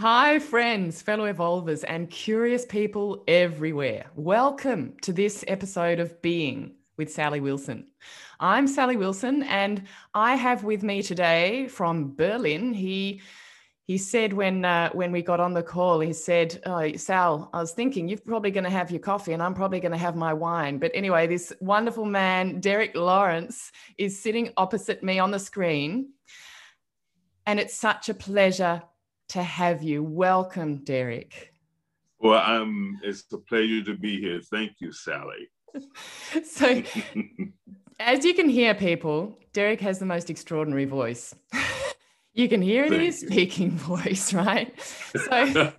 Hi, friends, fellow evolvers, and curious people everywhere. Welcome to this episode of Being with Sally Wilson. I'm Sally Wilson, and I have with me today from Berlin. He he said when uh, when we got on the call, he said, oh, "Sal, I was thinking you're probably going to have your coffee, and I'm probably going to have my wine." But anyway, this wonderful man, Derek Lawrence, is sitting opposite me on the screen, and it's such a pleasure to have you. Welcome, Derek. Well, um, it's a pleasure to be here. Thank you, Sally. so, as you can hear, people, Derek has the most extraordinary voice. you can hear it in his speaking voice, right? So,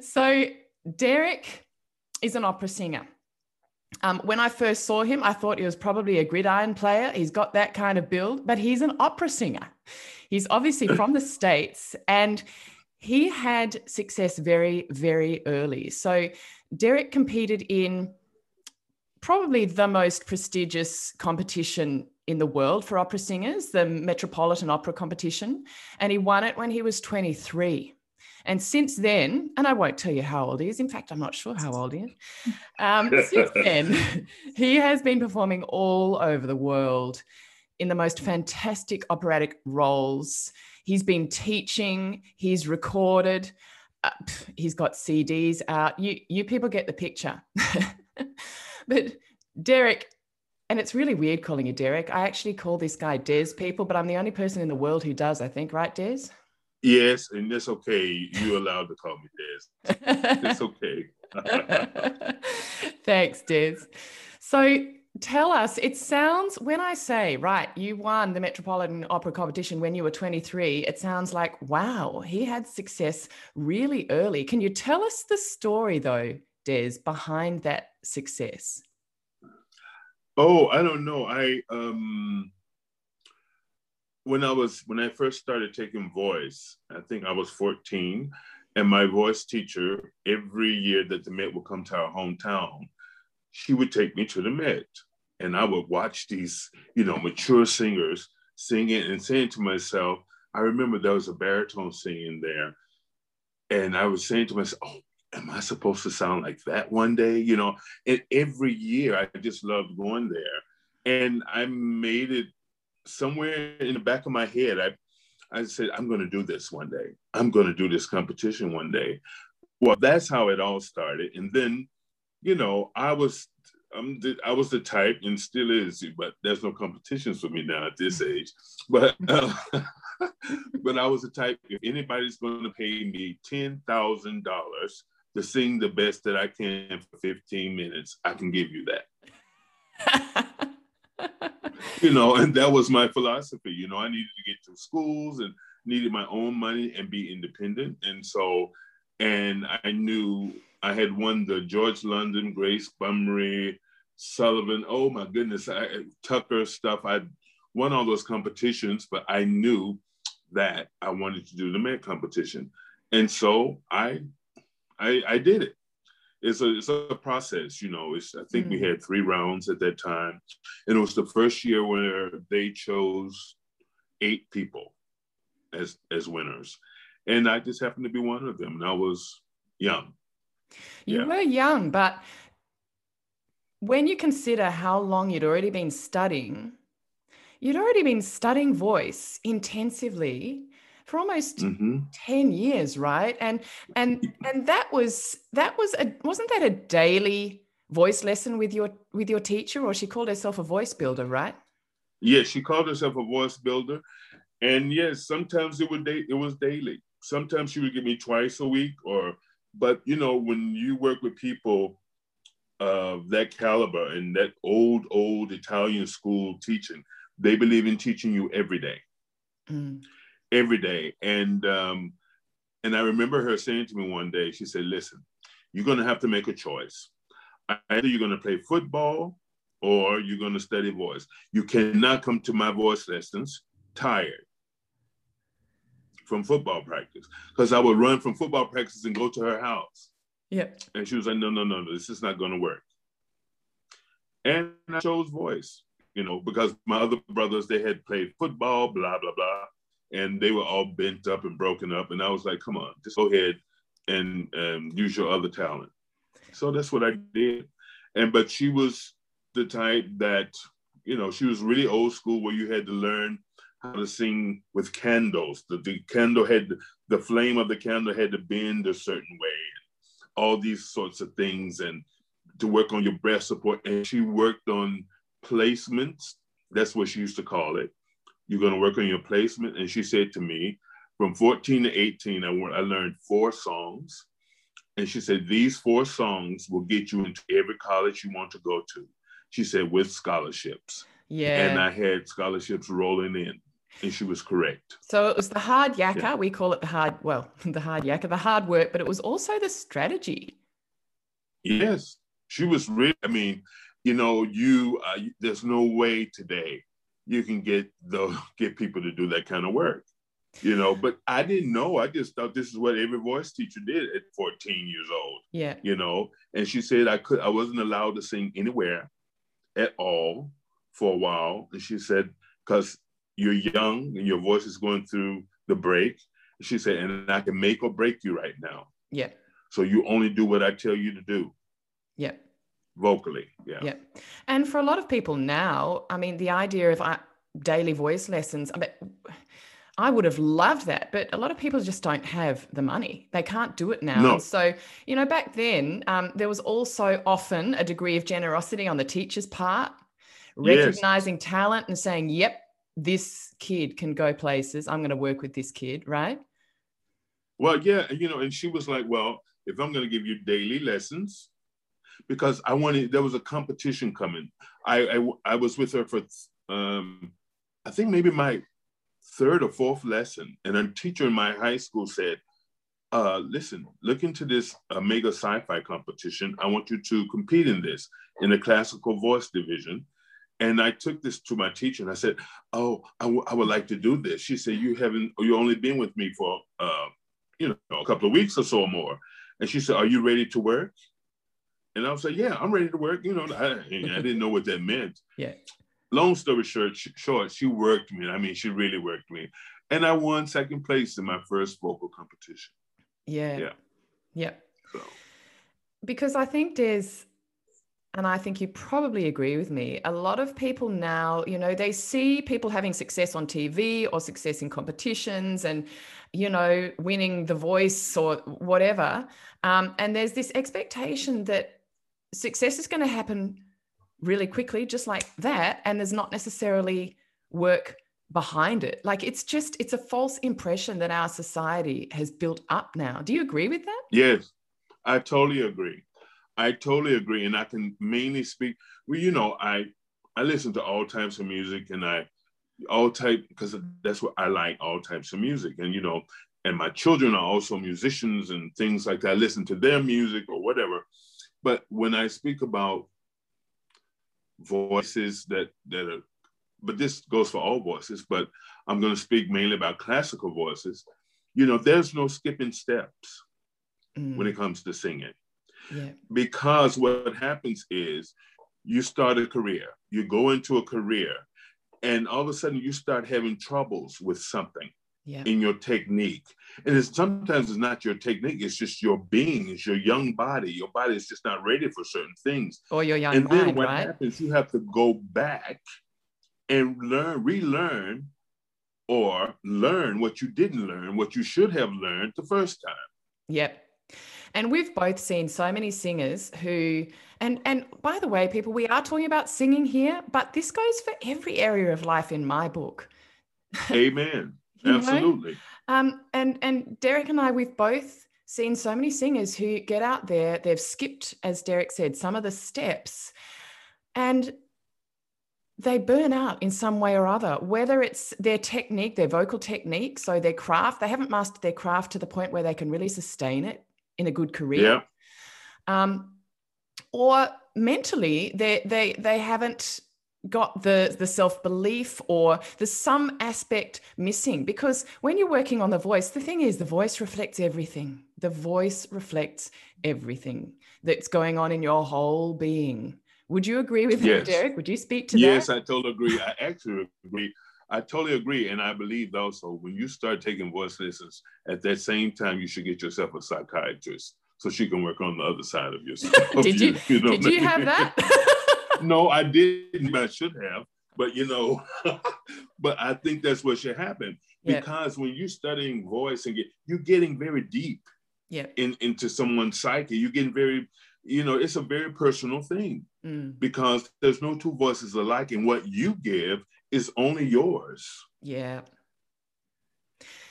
so Derek is an opera singer. Um, when I first saw him, I thought he was probably a gridiron player. He's got that kind of build, but he's an opera singer. He's obviously from the States and he had success very, very early. So Derek competed in probably the most prestigious competition in the world for opera singers, the Metropolitan Opera Competition. And he won it when he was 23. And since then, and I won't tell you how old he is. In fact, I'm not sure how old he is. Um, since then, he has been performing all over the world in the most fantastic operatic roles. He's been teaching, he's recorded, uh, he's got CDs out. You, you people get the picture. but Derek, and it's really weird calling you Derek. I actually call this guy Des people, but I'm the only person in the world who does, I think, right, Des? Yes, and it's okay. You're allowed to call me Des. it's okay. Thanks, Des. So tell us, it sounds, when I say, right, you won the Metropolitan Opera competition when you were 23, it sounds like, wow, he had success really early. Can you tell us the story, though, Des, behind that success? Oh, I don't know. I, um, when I was, when I first started taking voice, I think I was 14, and my voice teacher, every year that the Met would come to our hometown, she would take me to the Met and I would watch these, you know, mature singers singing and saying to myself, I remember there was a baritone singing there. And I was saying to myself, oh, am I supposed to sound like that one day? You know, and every year I just loved going there. And I made it somewhere in the back of my head. I, I said, I'm going to do this one day. I'm going to do this competition one day. Well, that's how it all started. And then, you know, I was I'm the, I was the type and still is, but there's no competitions for me now at this age. But uh, but I was the type. If anybody's going to pay me ten thousand dollars to sing the best that I can for 15 minutes, I can give you that. you know, and that was my philosophy. You know, I needed to get to schools and needed my own money and be independent. And so, and I knew I had won the George London, Grace Bumbry, Sullivan. Oh my goodness, I, Tucker stuff. I won all those competitions, but I knew that I wanted to do the Met competition, and so I, I, I did it. It's a it's a process, you know. It's I think mm. we had three rounds at that time, and it was the first year where they chose eight people as as winners, and I just happened to be one of them, and I was young. You yeah. were young, but when you consider how long you'd already been studying, you'd already been studying voice intensively for almost mm-hmm. 10 years right? And and and that was that was a wasn't that a daily voice lesson with your with your teacher? Or she called herself a voice builder right? Yes she called herself a voice builder. And yes sometimes it would it was daily. Sometimes she would give me twice a week or but you know when you work with people of that caliber and that old, old Italian school teaching. They believe in teaching you every day, mm. every day. And um, and I remember her saying to me one day, she said, "Listen, you're going to have to make a choice. Either you're going to play football or you're going to study voice. You cannot come to my voice lessons tired." From football practice, because I would run from football practice and go to her house yeah. And she was like, no, no, no, no, this is not going to work. And I chose voice, you know, because my other brothers, they had played football, blah, blah, blah. and they were all bent up and broken up. And I was like, come on, just go ahead and um, use your other talent. So that's what I did. And but she was the type that, you know, she was really old school where you had to learn how to sing with candles. The, the candle had the flame of the candle had to bend a certain way, all these sorts of things, and to work on your breath support. And she worked on placements. That's what she used to call it. You're going to work on your placement. And she said to me, from 14 to 18, I, I learned four songs. And she said, These four songs will get you into every college you want to go to. She said, with scholarships. Yeah. And I had scholarships rolling in. And she was correct. So it was the hard yakka. Yeah. We call it the hard, well, the hard yakka, the hard work, but it was also the strategy. Yes. She was really, I mean, you know, you, uh, there's no way today you can get the get people to do that kind of work you know but i didn't know i just thought this is what every voice teacher did at 14 years old yeah you know and she said i could i wasn't allowed to sing anywhere at all for a while and she said because you're young and your voice is going through the break she said and i can make or break you right now yeah so you only do what i tell you to do yeah vocally yeah yeah and for a lot of people now i mean the idea of uh, daily voice lessons i mean I would have loved that, but a lot of people just don't have the money. They can't do it now. No. so, you know, back then, um, there was also often a degree of generosity on the teacher's part, recognizing yes. talent and saying, yep, this kid can go places. I'm going to work with this kid, right? Well, yeah. You know, and she was like, well, if I'm going to give you daily lessons, because I wanted, there was a competition coming. I, I, I was with her for, um, I think maybe my third or fourth lesson, and a teacher in my high school said, uh, listen, look into this uh, mega sci-fi competition. I want you to compete in this in the classical voice division. And I took this to my teacher and I said, oh, I, would like to do this. She said, you haven't, you only been with me for, uh, you know, a couple of weeks or so or more. And she said, are you ready to work? And I was like, yeah, I'm ready to work. You know, I, I didn't know what that meant. Yeah long story short, short, she worked me. I mean, she really worked me. And I won second place in my first vocal competition. Yeah. Yeah. Yeah. So. Because I think there's, and I think you probably agree with me, a lot of people now, you know, they see people having success on TV or success in competitions and, you know, winning the voice or whatever. Um, and there's this expectation that success is going to happen really quickly, just like that. And there's not necessarily work behind it. Like it's just, it's a false impression that our society has built up now. Do you agree with that? Yes, I totally agree. I totally agree. And I can mainly speak, well, you know, I, I listen to all types of music and I, all type, because that's what I like, all types of music. And, you know, and my children are also musicians and things like that. I listen to their music or whatever. But when I speak about voices that that are but this goes for all voices but i'm going to speak mainly about classical voices you know there's no skipping steps mm. when it comes to singing yeah. because what happens is you start a career you go into a career and all of a sudden you start having troubles with something yeah. in your technique. And it's sometimes it's not your technique, it's just your being, it's your young body. Your body is just not ready for certain things. Or your young And then mind, what right? happens, you have to go back and learn, relearn, or learn what you didn't learn, what you should have learned the first time. Yep. And we've both seen so many singers who, and and by the way, people, we are talking about singing here, but this goes for every area of life in my book. Amen. Absolutely. Um, and and Derek and I, we've both seen so many singers who get out there, they've skipped, as Derek said, some of the steps, and they burn out in some way or other, whether it's their technique, their vocal technique, so their craft, they haven't mastered their craft to the point where they can really sustain it in a good career. Yeah. Um, or mentally, they they they haven't got the the self belief or there's some aspect missing because when you're working on the voice the thing is the voice reflects everything the voice reflects everything that's going on in your whole being would you agree with yes. that derek would you speak to yes, that yes i totally agree i actually agree I totally agree. And I believe also when you start taking voice lessons, at that same time, you should get yourself a psychiatrist so she can work on the other side of yourself. did you, you, know, did you have that? no, I didn't. I should have. But you know, but I think that's what should happen because when you're studying voice and get, you're getting very deep yeah. in, into someone's psyche. You're getting very, you know, it's a very personal thing mm. because there's no two voices alike, and what you give is only yours. Yeah.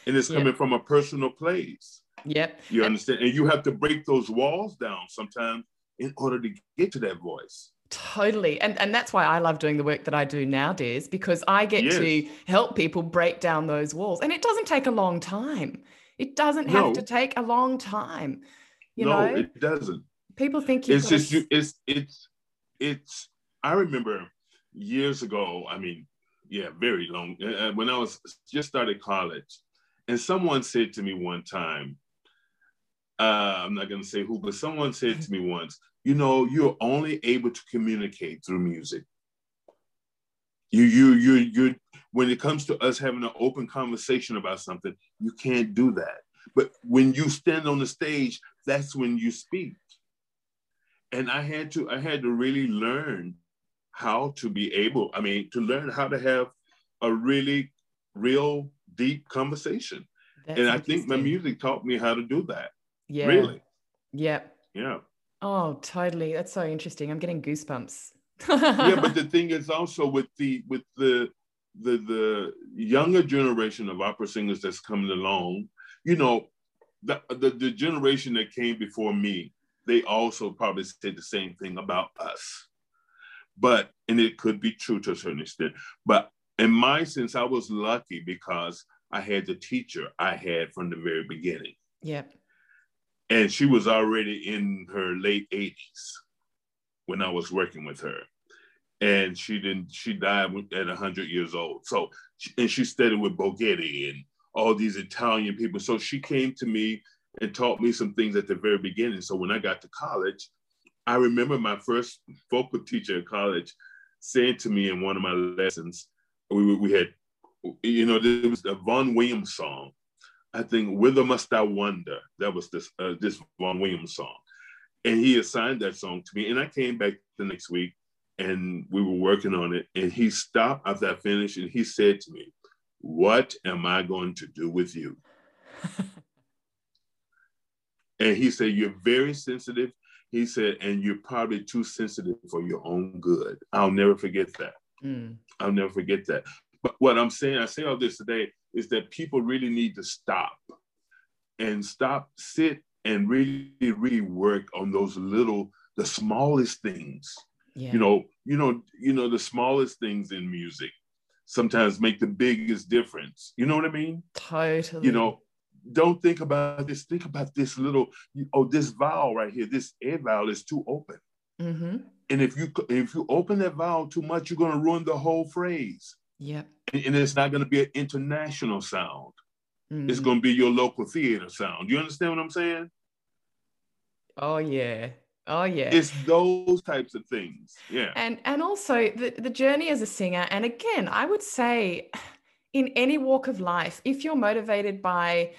And it's coming from a personal place. Yep. You understand? And you have to break those walls down sometimes in order to get to that voice. Totally. And and that's why I love doing the work that I do now, Des, because I get yes. to help people break down those walls. And it doesn't take a long time. It doesn't have no. to take a long time. You no, know? it doesn't. People think it's just you it's it's it's I remember years ago, I mean, yeah, very long. Uh, uh, when I was just started college, and someone said to me one time, uh, I'm not going to say who, but someone said to me once, you know, you're only able to communicate through music. You, you, you, you. When it comes to us having an open conversation about something, you can't do that. But when you stand on the stage, that's when you speak. And I had to, I had to really learn how to be able, I mean, to learn how to have a really real deep conversation. That's and I think my music taught me how to do that. Yeah. Really. Yep. Yeah. Oh, totally. That's so interesting. I'm getting goosebumps. yeah, but the thing is also with the with the the the younger generation of opera singers that's coming along, you know, the, the, the generation that came before me, they also probably said the same thing about us but and it could be true to a certain extent but in my sense i was lucky because i had the teacher i had from the very beginning. Yeah and she was already in her late 80s when i was working with her. And she didn't she died at 100 years old. So and she studied with Boghetti and all these italian people. So she came to me and taught me some things at the very beginning. So when i got to college I remember my first vocal teacher in college saying to me in one of my lessons, we, we had, you know, there was a Vaughan Williams song. I think "Whither Must I Wander." That was this uh, this Vaughan Williams song, and he assigned that song to me. And I came back the next week, and we were working on it. And he stopped after I finished, and he said to me, "What am I going to do with you?" and he said, "You're very sensitive he said, and you're probably too sensitive for your own good. I'll never forget that. Mm. I'll never forget that. But what I'm saying, I say all this today, is that people really need to stop and stop, sit and really, really work on those little, the smallest things. Yeah. You know, you know, you know, the smallest things in music sometimes make the biggest difference. You know what I mean? Totally. You know, don't think about this. Think about this little, oh, this vowel right here, this air vowel is too open. Mm-hmm. And if you if you open that vowel too much, you're going to ruin the whole phrase. Yep. And, and it's not going to be an international sound. Mm-hmm. It's going to be your local theater sound. You understand what I'm saying? Oh yeah. Oh yeah. It's those types of things. Yeah. And and also the, the journey as a singer. And again, I would say in any walk of life, if you're motivated by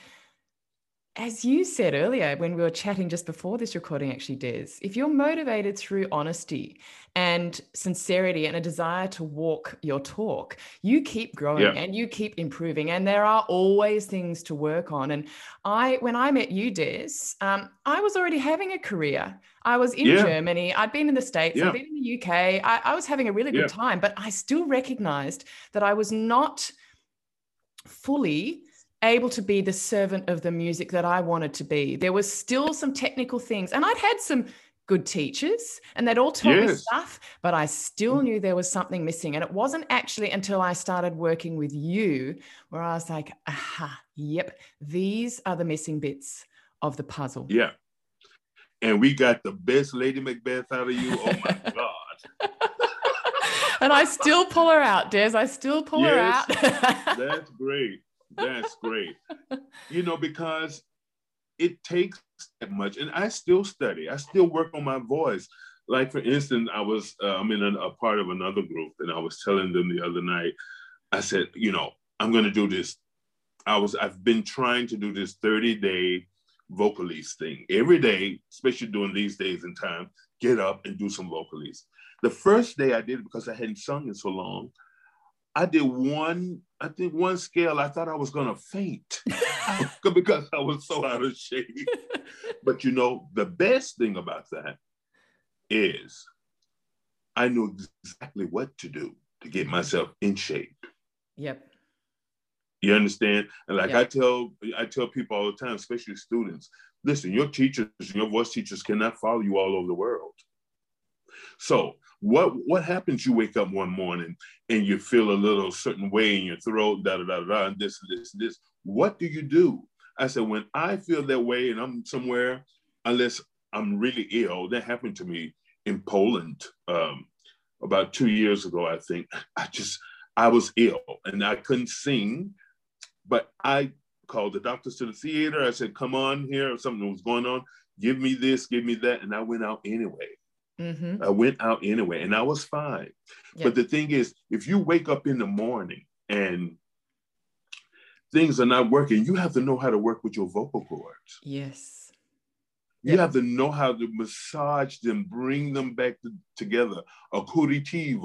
as you said earlier when we were chatting just before this recording actually Des, if you're motivated through honesty and sincerity and a desire to walk your talk, you keep growing yeah. and you keep improving. And there are always things to work on. And I, when I met you, Des, um, I was already having a career. I was in yeah. Germany. I'd been in the States. Yeah. I'd been in the UK. I, I was having a really good time, but I still recognized that I was not fully able to be the servant of the music that I wanted to be. There was still some technical things, and I'd had some good teachers and they'd all taught yes. me stuff, but I still mm. knew there was something missing. And it wasn't actually until I started working with you where I was like, aha, yep, these are the missing bits of the puzzle. Yeah. And we got the best Lady Macbeth out of you. Oh my God. and I still pull her out, Des. I still pull yes, her out. that's great. That's great. You know, because it takes that much, and I still study. I still work on my voice. Like for instance, I was uh, I'm in a, a part of another group, and I was telling them the other night. I said, you know, I'm going to do this. I was, I've been trying to do this 30 day vocalese thing every day, especially during these days and time, get up and do some vocalese. The first day I did it because I hadn't sung in so long. I did one, I think one scale, I thought I was gonna faint because I was so out of shape. but you know, the best thing about that is I knew exactly what to do to get myself in shape. Yep. You understand? And like yep. I tell I tell people all the time, especially students, listen, your teachers, your voice teachers cannot follow you all over the world. So what what happens? You wake up one morning and you feel a little certain way in your throat, da da da da, and this this this. What do you do? I said, when I feel that way and I'm somewhere, unless I'm really ill, that happened to me in Poland um, about two years ago, I think. I just I was ill and I couldn't sing, but I called the doctors to the theater. I said, "Come on here, something was going on. Give me this, give me that," and I went out anyway. Mm-hmm. I went out anyway and I was fine. But the thing is, if you wake up in the morning and things are not working, you have to know how to work with your vocal cords. Yes. You have to know how to massage them, bring them back to, together. A you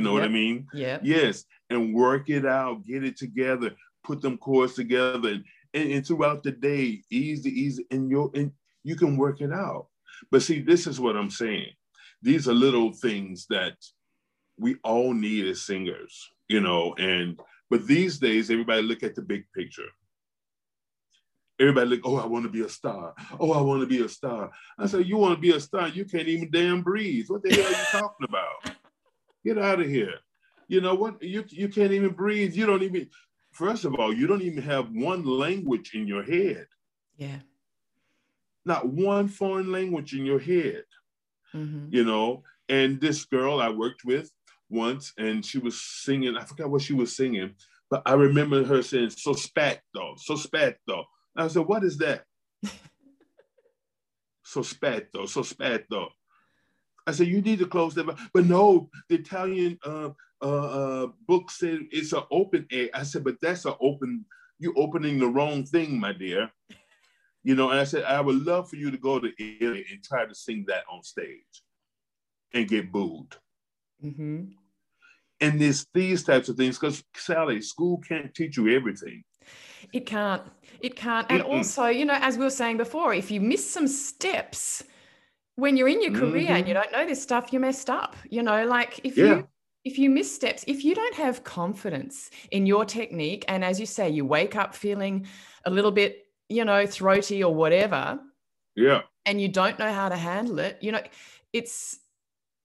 know yep. what I mean? Yeah. Yes. And work it out, get it together, put them chords together. And, and, and throughout the day, easy, easy, and you and you can work it out. But see, this is what I'm saying. These are little things that we all need as singers, you know, and but these days everybody look at the big picture. Everybody look, oh, I want to be a star. Oh, I want to be a star. I said, you want to be a star? You can't even damn breathe. What the hell are you talking about? Get out of here. You know what? You you can't even breathe. You don't even. First of all, you don't even have one language in your head. Yeah not one foreign language in your head, mm-hmm. you know. And this girl I worked with once, and she was singing, I forgot what she was singing, but I remember her saying, so spat though, so spat though. I said, what is that? so spat though, so spat though. I said, you need to close that. But no, the Italian uh, uh, uh, book said it's an open A. I said, but that's an open, you opening the wrong thing, my dear. You know, and I said, I would love for you to go to Italy and try to sing that on stage and get booed. Mm-hmm. And there's these types of things because Sally, school can't teach you everything. It can't. It can't. And Mm-mm. also, you know, as we were saying before, if you miss some steps when you're in your career mm-hmm. and you don't know this stuff, you messed up. You know, like if yeah. you if you miss steps, if you don't have confidence in your technique, and as you say, you wake up feeling a little bit you know, throaty or whatever. Yeah. And you don't know how to handle it, you know, it's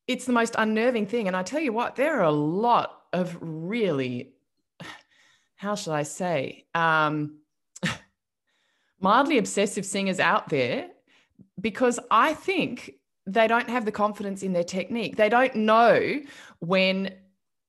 it's the most unnerving thing. And I tell you what, there are a lot of really, how shall I say, um, mildly obsessive singers out there because I think they don't have the confidence in their technique. They don't know when,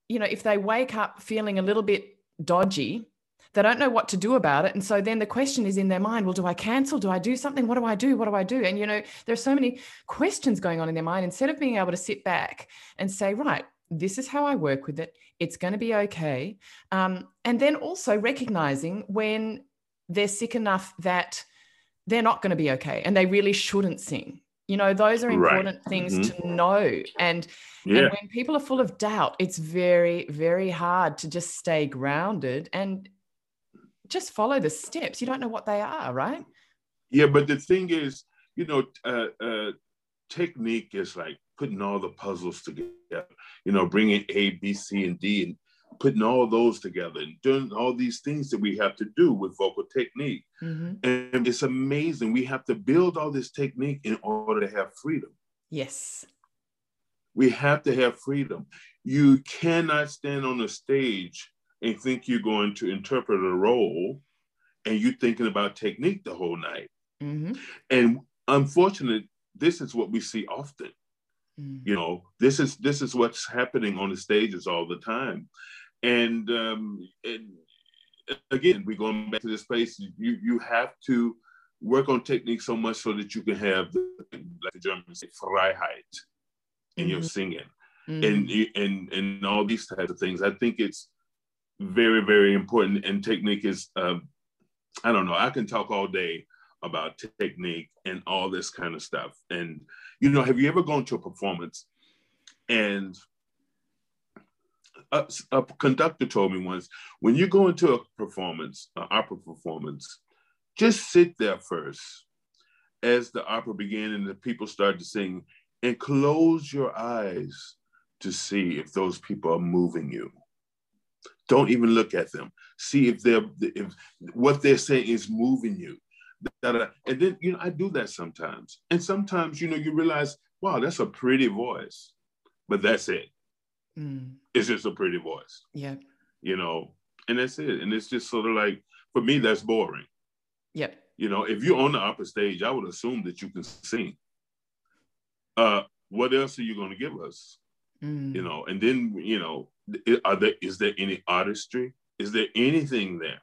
you know, if they wake up feeling a little bit dodgy, they don't know what to do about it. And so then the question is in their mind, well, do I cancel? Do I do something? What do I do? What do I do? And, you know, there are so many questions going on in their mind instead of being able to sit back and say, right, this is how I work with it. It's going to be okay. Um, and then also recognizing when they're sick enough that they're not going to be okay and they really shouldn't sing. You know, those are important right. things mm-hmm. to know. And, yeah. and when people are full of doubt, it's very, very hard to just stay grounded and just follow the steps. You don't know what they are, right? Yeah, but the thing is, you know, uh, uh, technique is like putting all the puzzles together. You know, bringing A, B, C, and D, and putting all those together, and doing all these things that we have to do with vocal technique. Mm-hmm. And it's amazing. We have to build all this technique in order to have freedom. Yes. We have to have freedom. You cannot stand on a stage and think you're going to interpret a role and you're thinking about technique the whole night. Mm-hmm. And unfortunately, this is what we see often. Mm-hmm. You know, this is this is what's happening on the stages all the time. And, um, and again, we're going back to this place. You you have to work on technique so much so that you can have the, like the Germans say, Freiheit in mm-hmm. your singing, mm-hmm. and and and all these types of things. I think it's very, very important. And technique is, uh, I don't know, I can talk all day about technique and all this kind of stuff. And, you know, have you ever gone to a performance and a, a conductor told me once when you go into a performance, an opera performance, just sit there first as the opera began and the people start to sing and close your eyes to see if those people are moving you. Don't even look at them. See if they're if what they're saying is moving you. And then you know I do that sometimes. And sometimes you know you realize, wow, that's a pretty voice, but that's it. Mm. It's just a pretty voice. Yeah. You know, and that's it. And it's just sort of like for me, that's boring. Yep. You know, if you're on the upper stage, I would assume that you can sing. Uh, what else are you going to give us? Mm. You know, and then you know, are there is there any artistry? Is there anything there?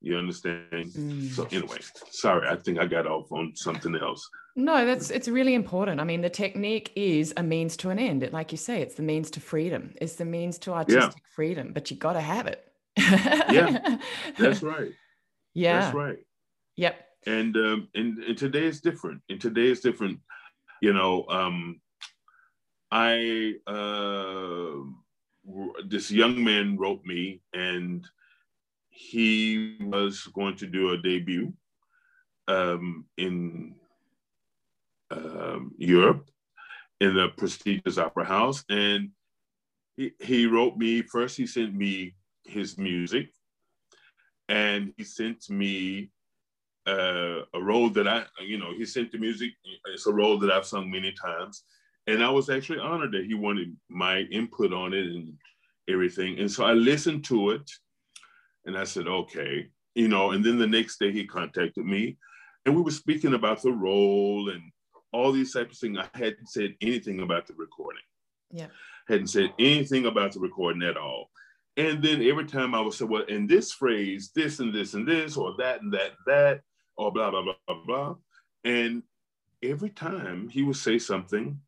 You understand? Mm. So anyway, sorry, I think I got off on something else. No, that's it's really important. I mean, the technique is a means to an end. Like you say, it's the means to freedom. It's the means to artistic yeah. freedom, but you got to have it. yeah, that's right. Yeah, that's right. Yep. And um, and, and today is different. And today is different. You know, um, I uh, this young man wrote me, and he was going to do a debut um, in um, Europe in a prestigious opera house, and he, he wrote me first. He sent me his music, and he sent me uh, a role that I, you know, he sent the music. It's a role that I've sung many times, and I was actually honored that he wanted my input on it and everything. And so I listened to it, and I said, okay, you know. And then the next day he contacted me, and we were speaking about the role and all these types of things. I hadn't said anything about the recording. Yeah, hadn't said anything about the recording at all. And then every time I would say, well, in this phrase, this and this and this, or that and that and that, or blah, blah, blah, blah, blah. And every time he would say something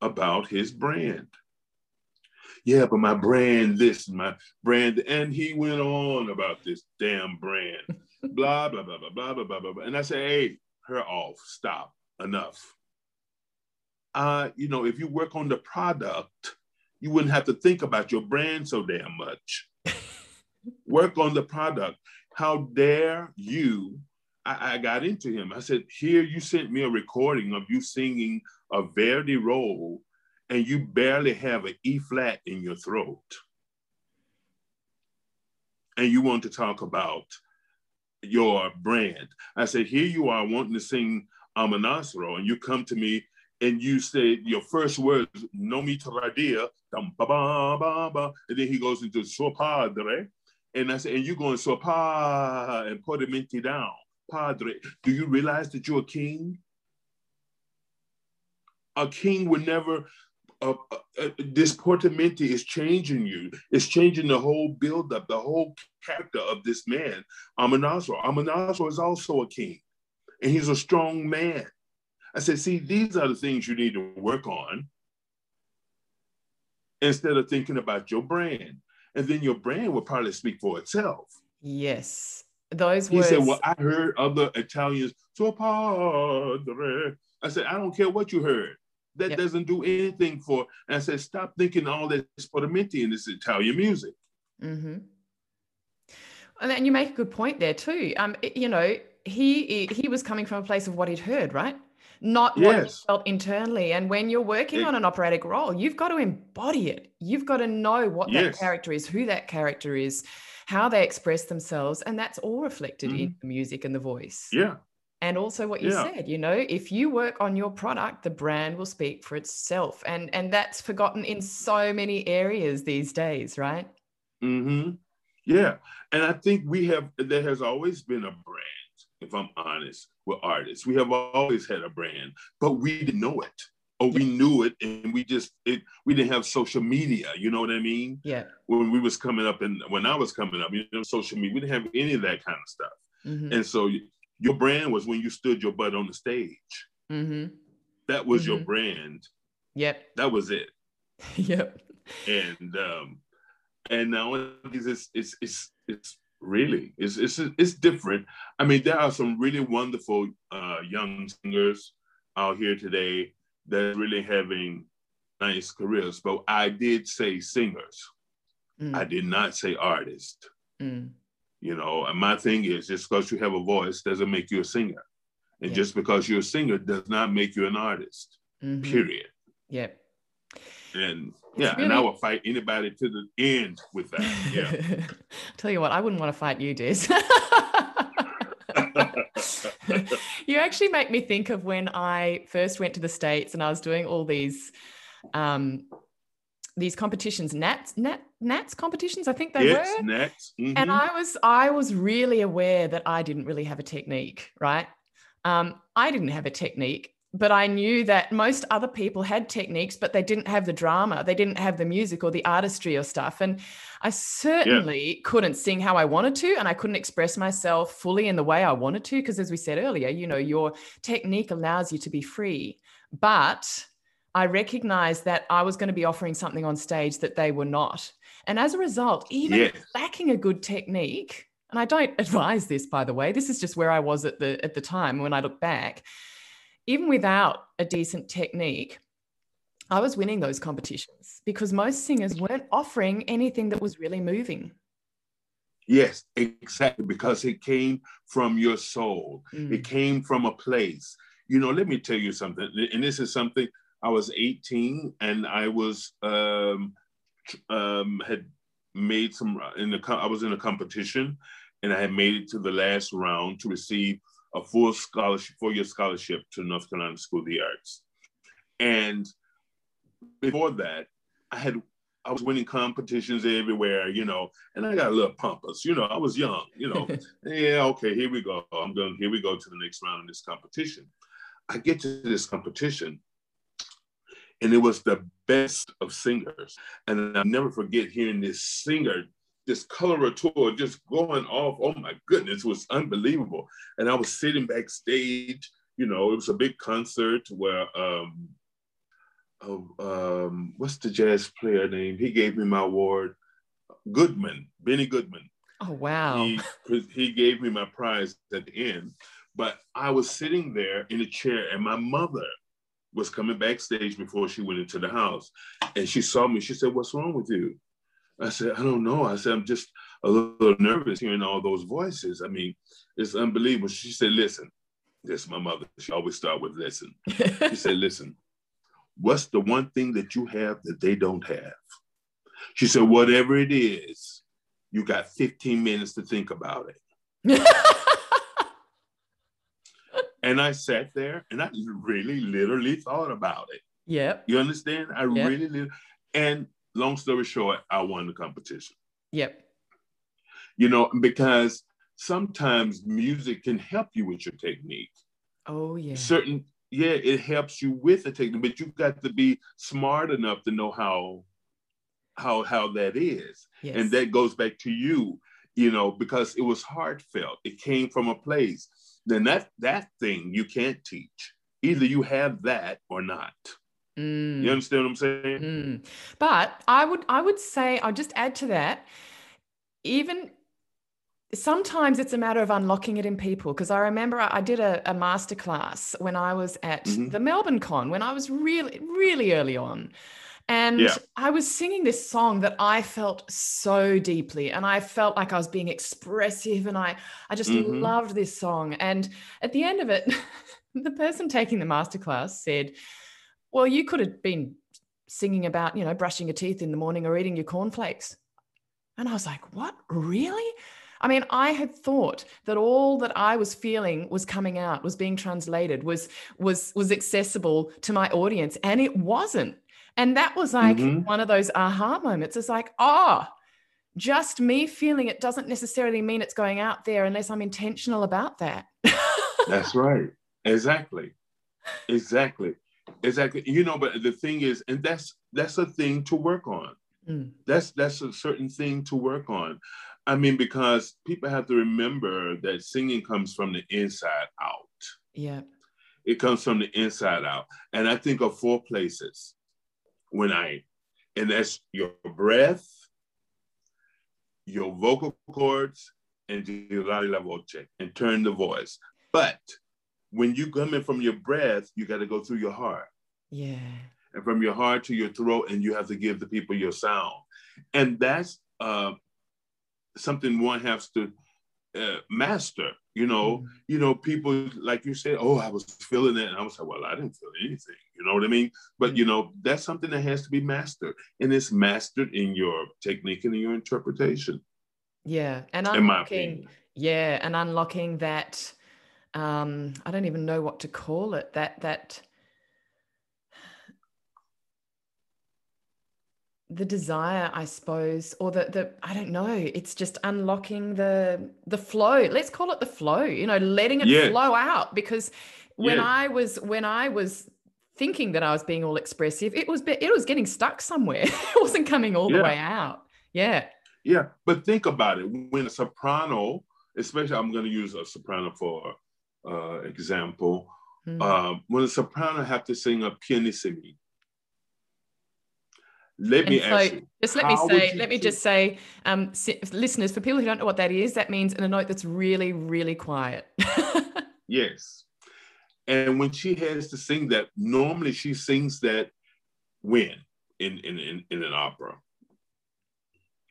about his brand. Yeah, but my brand, this, my brand. And he went on about this damn brand. blah, blah, blah, blah, blah, blah, blah, blah. And I say, hey, her off, stop, enough. Uh, you know, if you work on the product, you wouldn't have to think about your brand so damn much. work on the product. How dare you I, I, got into him. I said, Here, you sent me a recording of you singing a Verdi role, and you barely have an E flat in your throat. And you want to talk about your brand. I said, Here you are wanting to sing Amonasro, and you come to me and you say your first words, no mi tradia, and then he goes into suo padre. And I said, and you going suo pa and put him into down. Padre, do you realize that you're a king? A king would never, uh, uh, uh, this portamenti is changing you. It's changing the whole buildup, the whole character of this man, Amonasro. Amonasro is also a king, and he's a strong man. I said, see, these are the things you need to work on instead of thinking about your brand. And then your brand will probably speak for itself. Yes those he words. said, Well, I heard other Italians, so padre. I said, I don't care what you heard. That yep. doesn't do anything for. And I said, Stop thinking all that sportamenti in this Italian music. Mm-hmm. And then you make a good point there too. Um, you know, he he was coming from a place of what he'd heard, right? Not yes. what he felt internally. And when you're working it, on an operatic role, you've got to embody it. You've got to know what yes. that character is, who that character is, how they express themselves. And that's all reflected mm-hmm. in the music and the voice. Yeah. And also what you yeah. said, you know, if you work on your product, the brand will speak for itself. And and that's forgotten in so many areas these days, right? Mm-hmm. Yeah. And I think we have there has always been a brand, if I'm honest, with artists. We have always had a brand, but we didn't know it or we knew it and we just it we didn't have social media you know what i mean? Yeah. When we was coming up and when i was coming up you know social media we didn't have any of that kind of stuff. Mm-hmm. and so your brand was when you stood your butt on the stage. Mm-hmm. that was mm-hmm. your brand. Yep. That was it. Yep. And um and now it's it's it's it's really it's it's it's different. I mean, there are some really wonderful uh, young singers out here today that really having nice careers. But I did say singers. Mm. I did not say artist. Mm. You know, and my thing is just because you have a voice doesn't make you a singer. And yeah. just because you're a singer does not make you an artist. Mm-hmm. Period. Yep. And yeah, really... and I will fight anybody to the end with that. Yeah. Tell you what, I wouldn't want to fight you, Des. you actually make me think of when I first went to the States and I was doing all these um, these competitions, Nats, Nat, Nats competitions, I think they yes, were. Nats. Mm-hmm. And I was I was really aware that I didn't really have a technique, right? Um, I didn't have a technique but I knew that most other people had techniques, but they didn't have the drama, they didn't have the music or the artistry or stuff. And I certainly yeah. couldn't sing how I wanted to, and I couldn't express myself fully in the way I wanted to. Because as we said earlier, you know, your technique allows you to be free. But I recognized that I was going to be offering something on stage that they were not. And as a result, even yeah. lacking a good technique, and I don't advise this, by the way, this is just where I was at the at the time when I look back even without a decent technique, I was winning those competitions because most singers weren't offering anything that was really moving. Yes, exactly, because it came from your soul. Mm. It came from a place. You know, let me tell you something, and this is something I was 18 and I was um, um, had made some in the I was in a competition and I had made it to the last round to receive a full scholarship, four-year scholarship to North Carolina School of the Arts. And before that, I had I was winning competitions everywhere, you know, and I got a little pompous, you know, I was young, you know. yeah, okay, here we go. I'm going, here we go to the next round of this competition. I get to this competition, and it was the best of singers. And I'll never forget hearing this singer this coloratura just going off. Oh my goodness, it was unbelievable. And I was sitting backstage, you know, it was a big concert where um, oh, um what's the jazz player name? He gave me my award. Goodman, Benny Goodman. Oh wow. He, he gave me my prize at the end. But I was sitting there in a chair and my mother was coming backstage before she went into the house. And she saw me. She said, What's wrong with you? I said, I don't know. I said, I'm just a little nervous hearing all those voices. I mean, it's unbelievable. She said, listen, this is my mother. She always start with listen. she said, listen, what's the one thing that you have that they don't have? She said, whatever it is, you got 15 minutes to think about it. and I sat there and I really literally thought about it. Yeah. You understand? I yep. really, and long story short, I won the competition. Yep. You know, because sometimes music can help you with your technique. Oh, yeah. Certain, yeah, it helps you with the technique, but you've got to be smart enough to know how how how that is. Yes. And that goes back to you, you know, because it was heartfelt. It came from a place. Then that that thing you can't teach. Either you have that or not. Mm. You understand what I'm saying? Mm. But I would I would say I'll just add to that. Even sometimes it's a matter of unlocking it in people because I remember I, did a, a master class when I was at mm-hmm. the Melbourne Con when I was really really early on. And yeah. I was singing this song that I felt so deeply, and I felt like I was being expressive, and I, I just mm-hmm. loved this song. And at the end of it, the person taking the masterclass said, well, you could have been singing about, you know, brushing your teeth in the morning or eating your cornflakes. And I was like, what? Really? I mean, I had thought that all that I was feeling was coming out, was being translated, was was was accessible to my audience, and it wasn't. And that was like mm-hmm. one of those aha moments. It's like, oh, just me feeling it doesn't necessarily mean it's going out there unless I'm intentional about that. That's right. Exactly. Exactly. Exactly. You know, but the thing is, and that's that's a thing to work on. Mm. That's that's a certain thing to work on. I mean, because people have to remember that singing comes from the inside out. Yeah. It comes from the inside out. And I think of four places when I, and that's your breath, your vocal cords and la voce and turn the voice. But when you come in from your breath, you got to go through your heart. Yeah. And from your heart to your throat, and you have to give the people your sound. And that's uh, something one has to uh, master. You know, mm you know, people like you said, oh, I was feeling it, and I was like, well, I didn't feel anything. You know what I mean? But you know, that's something that has to be mastered, and it's mastered in your technique and in your interpretation. Yeah, and unlocking, yeah, and unlocking that. Um, I don't even know what to call it. That that the desire i suppose or the the i don't know it's just unlocking the the flow let's call it the flow you know letting it yeah. flow out because when yeah. i was when i was thinking that i was being all expressive it was it was getting stuck somewhere it wasn't coming all yeah. the way out yeah yeah but think about it when a soprano especially i'm going to use a soprano for uh example mm. um, when a soprano have to sing a pianissimi let and me so ask you, just let me say, let me just say, um, listeners, for people who don't know what that is, that means in a note that's really, really quiet. yes. And when she has to sing that, normally she sings that when in in in, in an opera.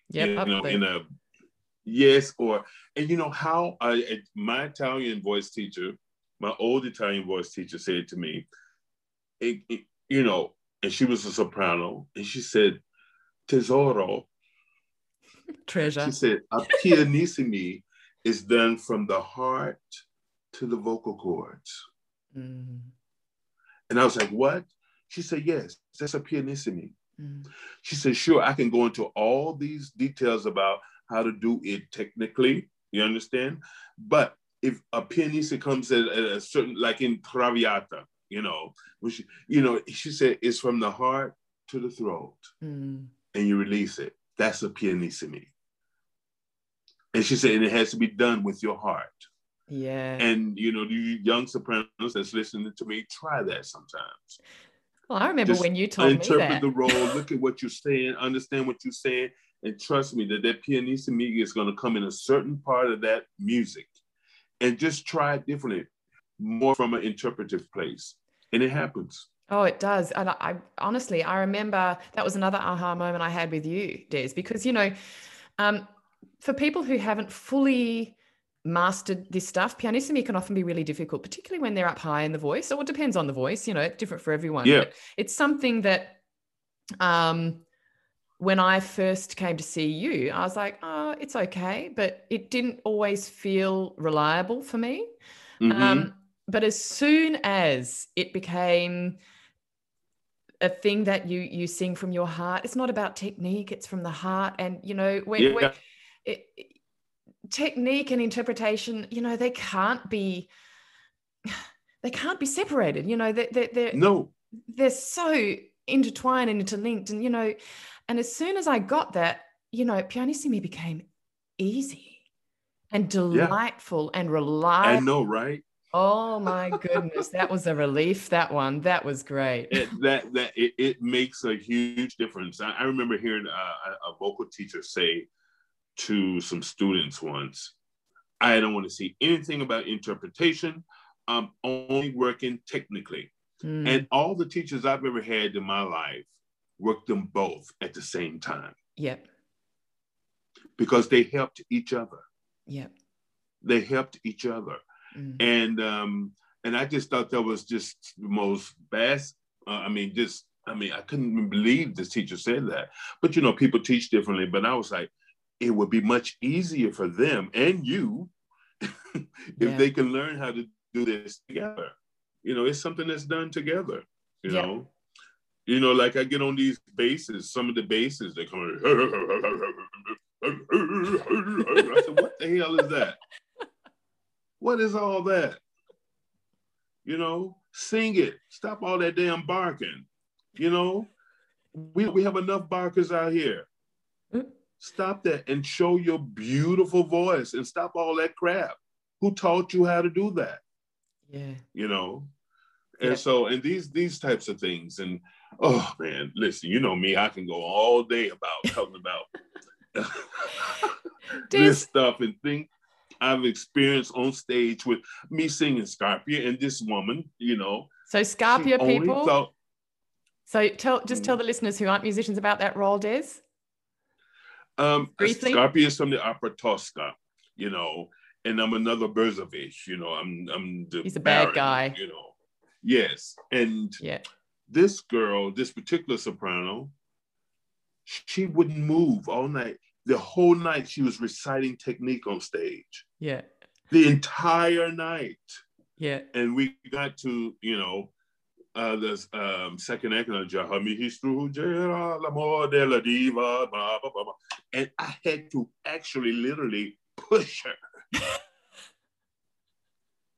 Yeah, you know, in a yes, or and you know how I my Italian voice teacher, my old Italian voice teacher said to me, it, it, you know, and she was a soprano, and she said, "Tesoro." Treasure. She said, "A pianissimi is done from the heart to the vocal cords." Mm. And I was like, "What?" She said, "Yes, that's a pianissimi." Mm. She said, "Sure, I can go into all these details about how to do it technically. You understand? But if a pianista comes at, at a certain, like in Traviata, you know, she, you know, she said it's from the heart to the throat, mm. and you release it. That's a pianissimi. And she said, and it has to be done with your heart. Yeah. And you know, you young sopranos that's listening to me, try that sometimes. Well, I remember Just when you told me that. Interpret the role, look at what you're saying, understand what you're saying, and trust me that that pianissimo is going to come in a certain part of that music, and just try it differently more from an interpretive place. And it happens. Oh, it does. And I, I, honestly, I remember that was another aha moment I had with you, Des, because, you know, um, for people who haven't fully mastered this stuff, pianissimi can often be really difficult, particularly when they're up high in the voice. So it depends on the voice, you know, it's different for everyone. Yeah. But it's something that um, when I first came to see you, I was like, oh, it's okay. But it didn't always feel reliable for me. Mm-hmm. Um, but as soon as it became a thing that you you sing from your heart it's not about technique it's from the heart and you know when, yeah. when it, technique and interpretation you know they can't be they can't be separated you know they, they, they're no they're so intertwined and interlinked and you know and as soon as i got that you know pianissimi became easy and delightful yeah. and reliable i know right Oh my goodness, that was a relief. That one, that was great. It, that that it, it, makes a huge difference. I, I remember hearing a, a, vocal teacher say to some students once, "I don't want to see anything about interpretation. I'm only working technically." Mm. And all the teachers I've ever had in my life worked them both at the same time. Yep. Because they helped each other. Yep. They helped each other. Mm-hmm. And um, and I just thought that was just the most best. Uh, I mean, just I mean, I couldn't even believe this teacher said that. But you know, people teach differently. But I was like, it would be much easier for them and you if yeah. they can learn how to do this together. You know, it's something that's done together. You yeah. know, you know, like I get on these basses, Some of the basses they come. I said, "What the hell is that?" What is all that? You know, sing it. Stop all that damn barking. You know, we, we have enough barkers out here. Mm. Stop that and show your beautiful voice and stop all that crap. Who taught you how to do that? Yeah. You know, and yeah. so and these these types of things and oh man, listen, you know me, I can go all day about talking about this stuff and think I've experienced on stage with me singing Scarpia and this woman, you know. So Scarpia people. Thought, so tell just tell mm. the listeners who aren't musicians about that role, Des. Um, Briefly. Scarpia is from the opera Tosca, you know, and I'm another Berzovich, you know. I'm I'm the he's a Baron, bad guy, you know. Yes, and yeah, this girl, this particular soprano, she wouldn't move all night. The whole night she was reciting technique on stage. Yeah. The entire night. Yeah. And we got to, you know, uh, the um, second act of l'amor de la diva, blah, blah, blah, blah. and I had to actually literally push her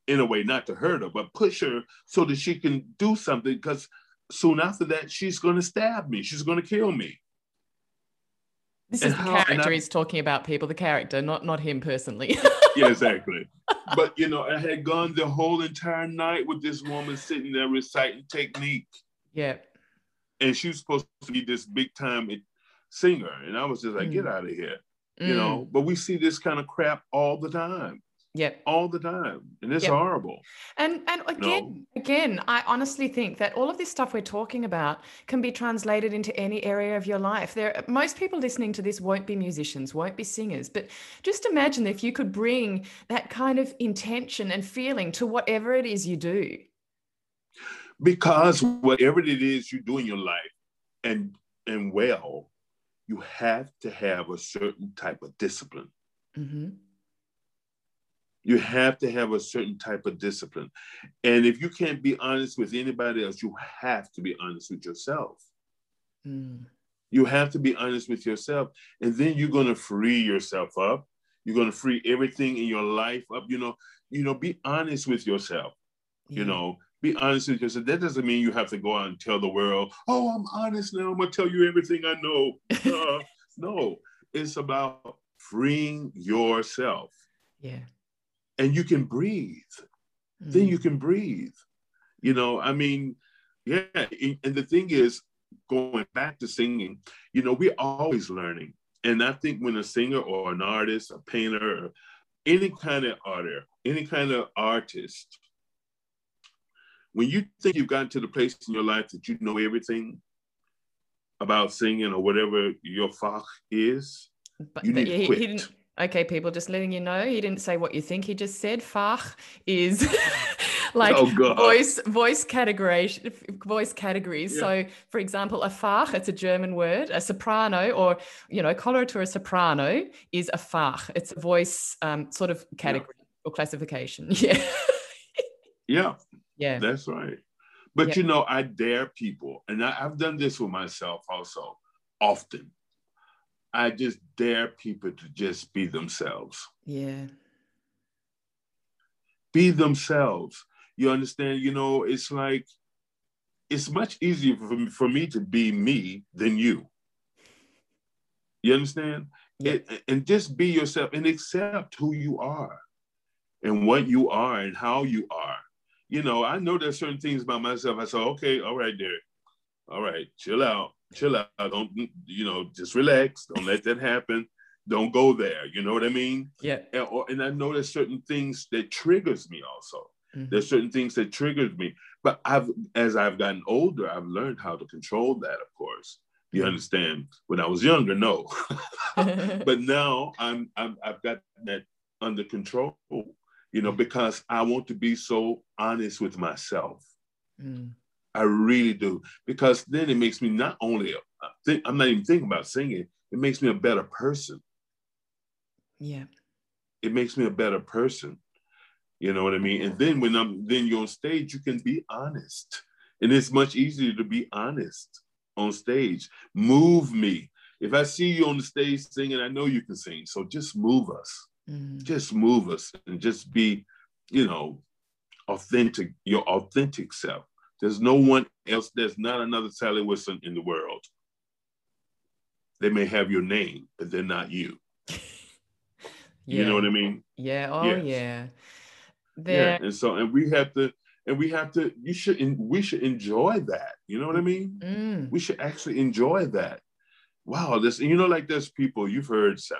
in a way, not to hurt her, but push her so that she can do something because soon after that, she's going to stab me. She's going to kill me. This and is the how, character I, he's talking about, people, the character, not not him personally. yeah, exactly. But you know, I had gone the whole entire night with this woman sitting there reciting technique. Yeah. And she was supposed to be this big time singer. And I was just like, mm. get out of here. Mm. You know, but we see this kind of crap all the time. Yep. All the time. And it's yep. horrible. And and again, no. again, I honestly think that all of this stuff we're talking about can be translated into any area of your life. There most people listening to this won't be musicians, won't be singers, but just imagine if you could bring that kind of intention and feeling to whatever it is you do. Because whatever it is you do in your life and and well, you have to have a certain type of discipline. Mm-hmm you have to have a certain type of discipline. And if you can't be honest with anybody else, you have to be honest with yourself. Mm. You have to be honest with yourself. And then you're going to free yourself up. You're going to free everything in your life up. You know, you know, be honest with yourself. Yeah. You know, be honest with yourself. That doesn't mean you have to go out and tell the world, oh, I'm honest now. I'm going to tell you everything I know. Uh, no, it's about freeing yourself. Yeah and you can breathe. Mm. Then you mm. can breathe. You know, I mean, yeah. And the thing is, going back to singing, you know, we're always learning. And I think when a singer or an artist, a painter, or any kind of artist, any kind of artist, when you think you've gotten to the place in your life that you know everything about singing or whatever your fach is, but, you need to quit. He, he Okay, people, just letting you know, he didn't say what you think. He just said Fach is like oh, voice voice category voice categories. Yeah. So, for example, a Fach, it's a German word. A soprano, or you know, coloratura soprano, is a Fach. It's a voice um, sort of category yeah. or classification. Yeah. yeah. Yeah. That's right. But yeah. you know, I dare people, and I, I've done this with myself also often I just dare people to just be themselves. Yeah. Be themselves. You understand? You know, it's like it's much easier for me, for me to be me than you. You understand? Yeah. It, and just be yourself and accept who you are and what you are and how you are. You know, I know there's certain things about myself. I say, okay, all right, Derek. All right, chill out chill out. Don't you know? Just relax. Don't let that happen. Don't go there. You know what I mean? Yeah. And, or, and I know there's certain things that triggers me also. Mm-hmm. There's certain things that triggers me. But I've as I've gotten older, I've learned how to control that. Of course, you mm-hmm. understand. When I was younger, no. but now I'm, I'm I've got that under control. You know, because I want to be so honest with myself. Mm. I really do. Because then it makes me not only, think, I'm not even thinking about singing, it makes me a better person. Yeah. It makes me a better person. You know what I mean? And then when I'm then you're on stage, you can be honest. And it's much easier to be honest on stage. Move me. If I see you on the stage singing, I know you can sing. So just move us. Mm. Just move us and just be, you know, authentic, your authentic self. There's no one else. There's not another Sally Wilson in the world. They may have your name, but they're not you. yeah. You know what I mean? Yeah. Oh, yes. yeah. They're... Yeah. And so, and we have to, and we have to. You should. We should enjoy that. You know what I mean? Mm. We should actually enjoy that. Wow. This. You know, like there's people you've heard, Sally.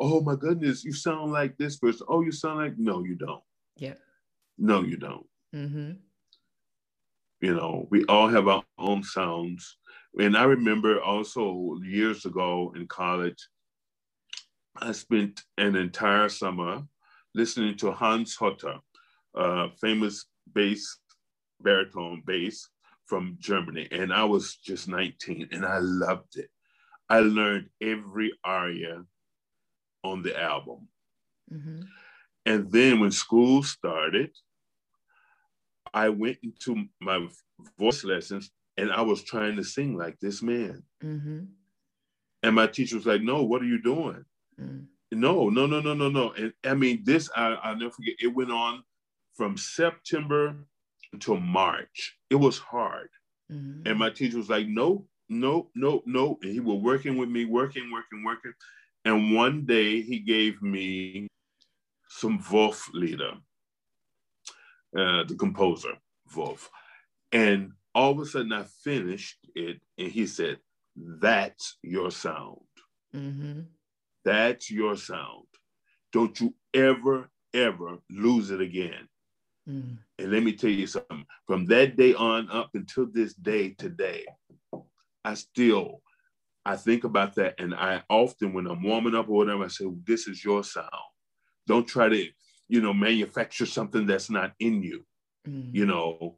oh my goodness, you sound like this person. Oh, you sound like no, you don't. Yeah. No, you don't. Mm-hmm. You know, we all have our own sounds. And I remember also years ago in college, I spent an entire summer listening to Hans Hotter, uh, famous bass, baritone bass from Germany. And I was just 19 and I loved it. I learned every aria on the album. Mm-hmm. And then when school started, I went into my voice lessons and I was trying to sing like this man. Mm-hmm. And my teacher was like, No, what are you doing? Mm. No, no, no, no, no, no. And I mean, this, I, I'll never forget, it went on from September until March. It was hard. Mm-hmm. And my teacher was like, No, no, no, no. And he was working with me, working, working, working. And one day he gave me some Wolf Lieder, uh, the composer, Wolf. And all of a sudden I finished it and he said, That's your sound. Mm-hmm. That's your sound. Don't you ever, ever lose it again. Mm. And let me tell you something from that day on up until this day today, I still I think about that and I often when I'm warming up or whatever, I say, this is your sound. Don't try to, you know, manufacture something that's not in you. Mm. You know,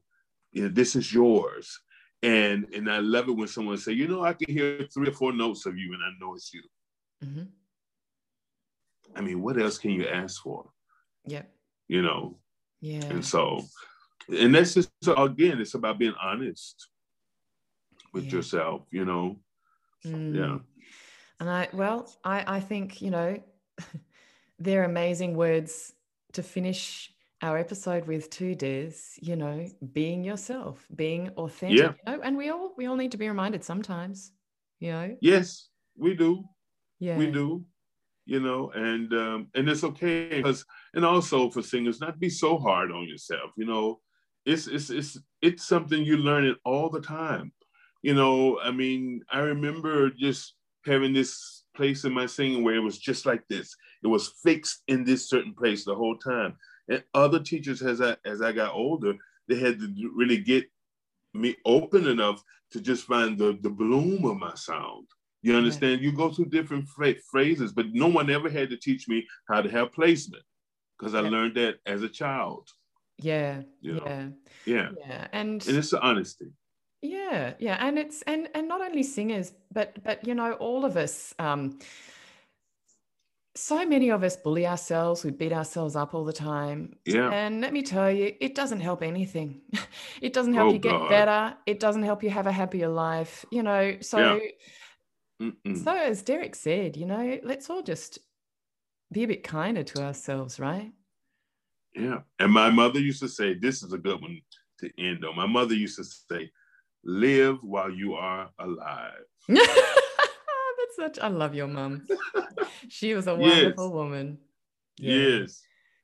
this is yours. And and I love it when someone say, you know, I can hear three or four notes of you and I know it's you. Mm-hmm. I mean, what else can you ask for? Yep. You know, Yeah. and so, and that's just again, it's about being honest with Yeah. yourself. You know, Mm. yeah, And I, well, I, I think, you know, they're amazing words to finish our episode with too, Des, you know, being yourself, being authentic, Yeah. you know, and we all, we all need to be reminded sometimes, you know, yes, we do, yeah. we do. You know, and um, and it's okay because, and also for singers, not be so hard on yourself. You know, it's it's it's it's something you learn it all the time. You know, I mean, I remember just having this place in my singing where it was just like this. It was fixed in this certain place the whole time. And other teachers, as I as I got older, they had to really get me open enough to just find the the bloom of my sound. You understand? You go through different phra- phrases, but no one ever had to teach me how to have placement because I Yeah. learned that as a child. Yeah. You know. Yeah. Yeah, Yeah. And, and it's the honesty. Yeah. Yeah. And it's, and, and not only singers, but, but, you know, all of us, um, so many of us bully ourselves, we beat ourselves up all the time. Yeah, And let me tell you, it doesn't help anything. It doesn't help Oh, you get God. better. It doesn't help you have a happier life, you know. So, Mm-mm. so as Derek said, you know, let's all just be a bit kinder to ourselves, right? yeah. And my mother used to say, "This is a good one to end on." My mother used to say, "Live while you are alive." That's such, I love your mum. She was a Yes. wonderful woman. Yeah. Yes.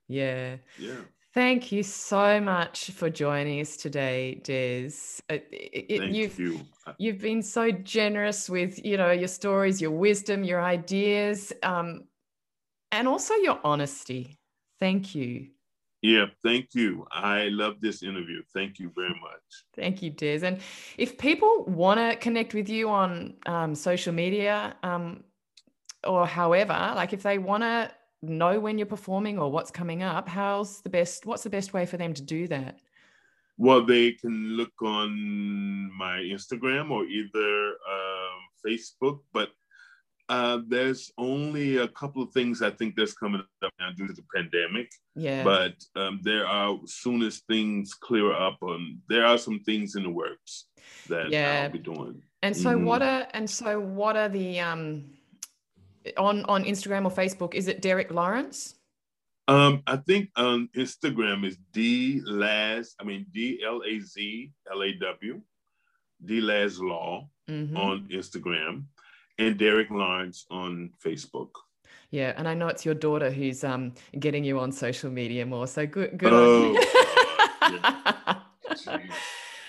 Yeah. Yeah. Thank you so much for joining us today, Des. It- it- it- Thank you've you. you've been so generous with you know your stories, your wisdom, your ideas, um, and also your honesty. Thank you. Yeah. Thank you. I love this interview. Thank you very much. Thank you, Des. And if people want to connect with you on um, social media um, or however, like if they want to know when you're performing or what's coming up, how's the best? What's the best way for them to do that? Well, they can look on my Instagram or either um, Facebook, but uh, there's only a couple of things I think that's coming up now due to the pandemic. Yeah. But um, there are, soon as things clear up, um, there are some things in the works that Yeah. I'll be doing. and so mhm. what are and so what are the um on on Instagram or Facebook? Is it Derek Lawrence? Um, I think on Instagram is D Laz, I mean D L A Z L A W, D Laz Law Mhm. on Instagram, and Derek Lawrence on Facebook. Yeah, and I know it's your daughter who's um getting you on social media more. So good, good Oh, on you.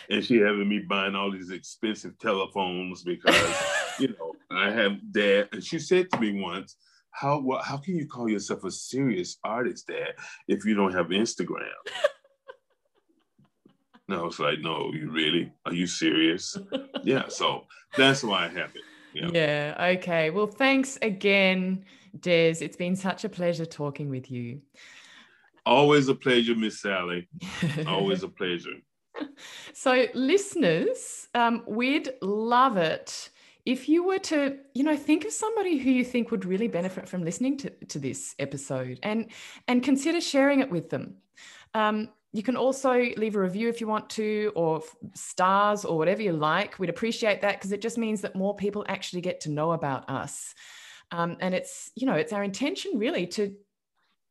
And she having me buying all these expensive telephones because, you know, I have dad. And she said to me once, how what, how can you call yourself a serious artist, Dad, if you don't have Instagram? no, it's like, no, you really? Are you serious? yeah. So that's why I have it. Yeah. yeah. Okay. Well, thanks again, Des. It's been such a pleasure talking with you. Always a pleasure, Miss Sally. Always a pleasure. So, listeners, um, we'd love it if you were to, you know, think of somebody who you think would really benefit from listening to, to this episode and and consider sharing it with them. Um, you can also leave a review if you want to, or stars, or whatever you like. We'd appreciate that because it just means that more people actually get to know about us. Um, and it's, you know, it's our intention really to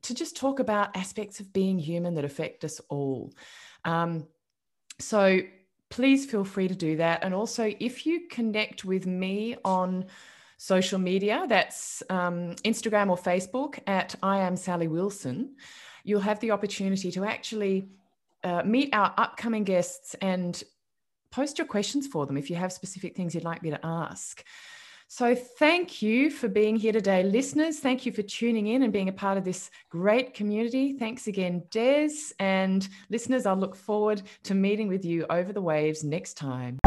to just talk about aspects of being human that affect us all. Um, so please feel free to do that. And also, if you connect with me on social media, that's um, Instagram or Facebook at I am Sally Wilson, you'll have the opportunity to actually uh, meet our upcoming guests and post your questions for them if you have specific things you'd like me to ask. So, thank you for being here today, listeners. Thank you for tuning in and being a part of this great community. Thanks again, Des. And listeners, I'll look forward to meeting with you over the waves next time.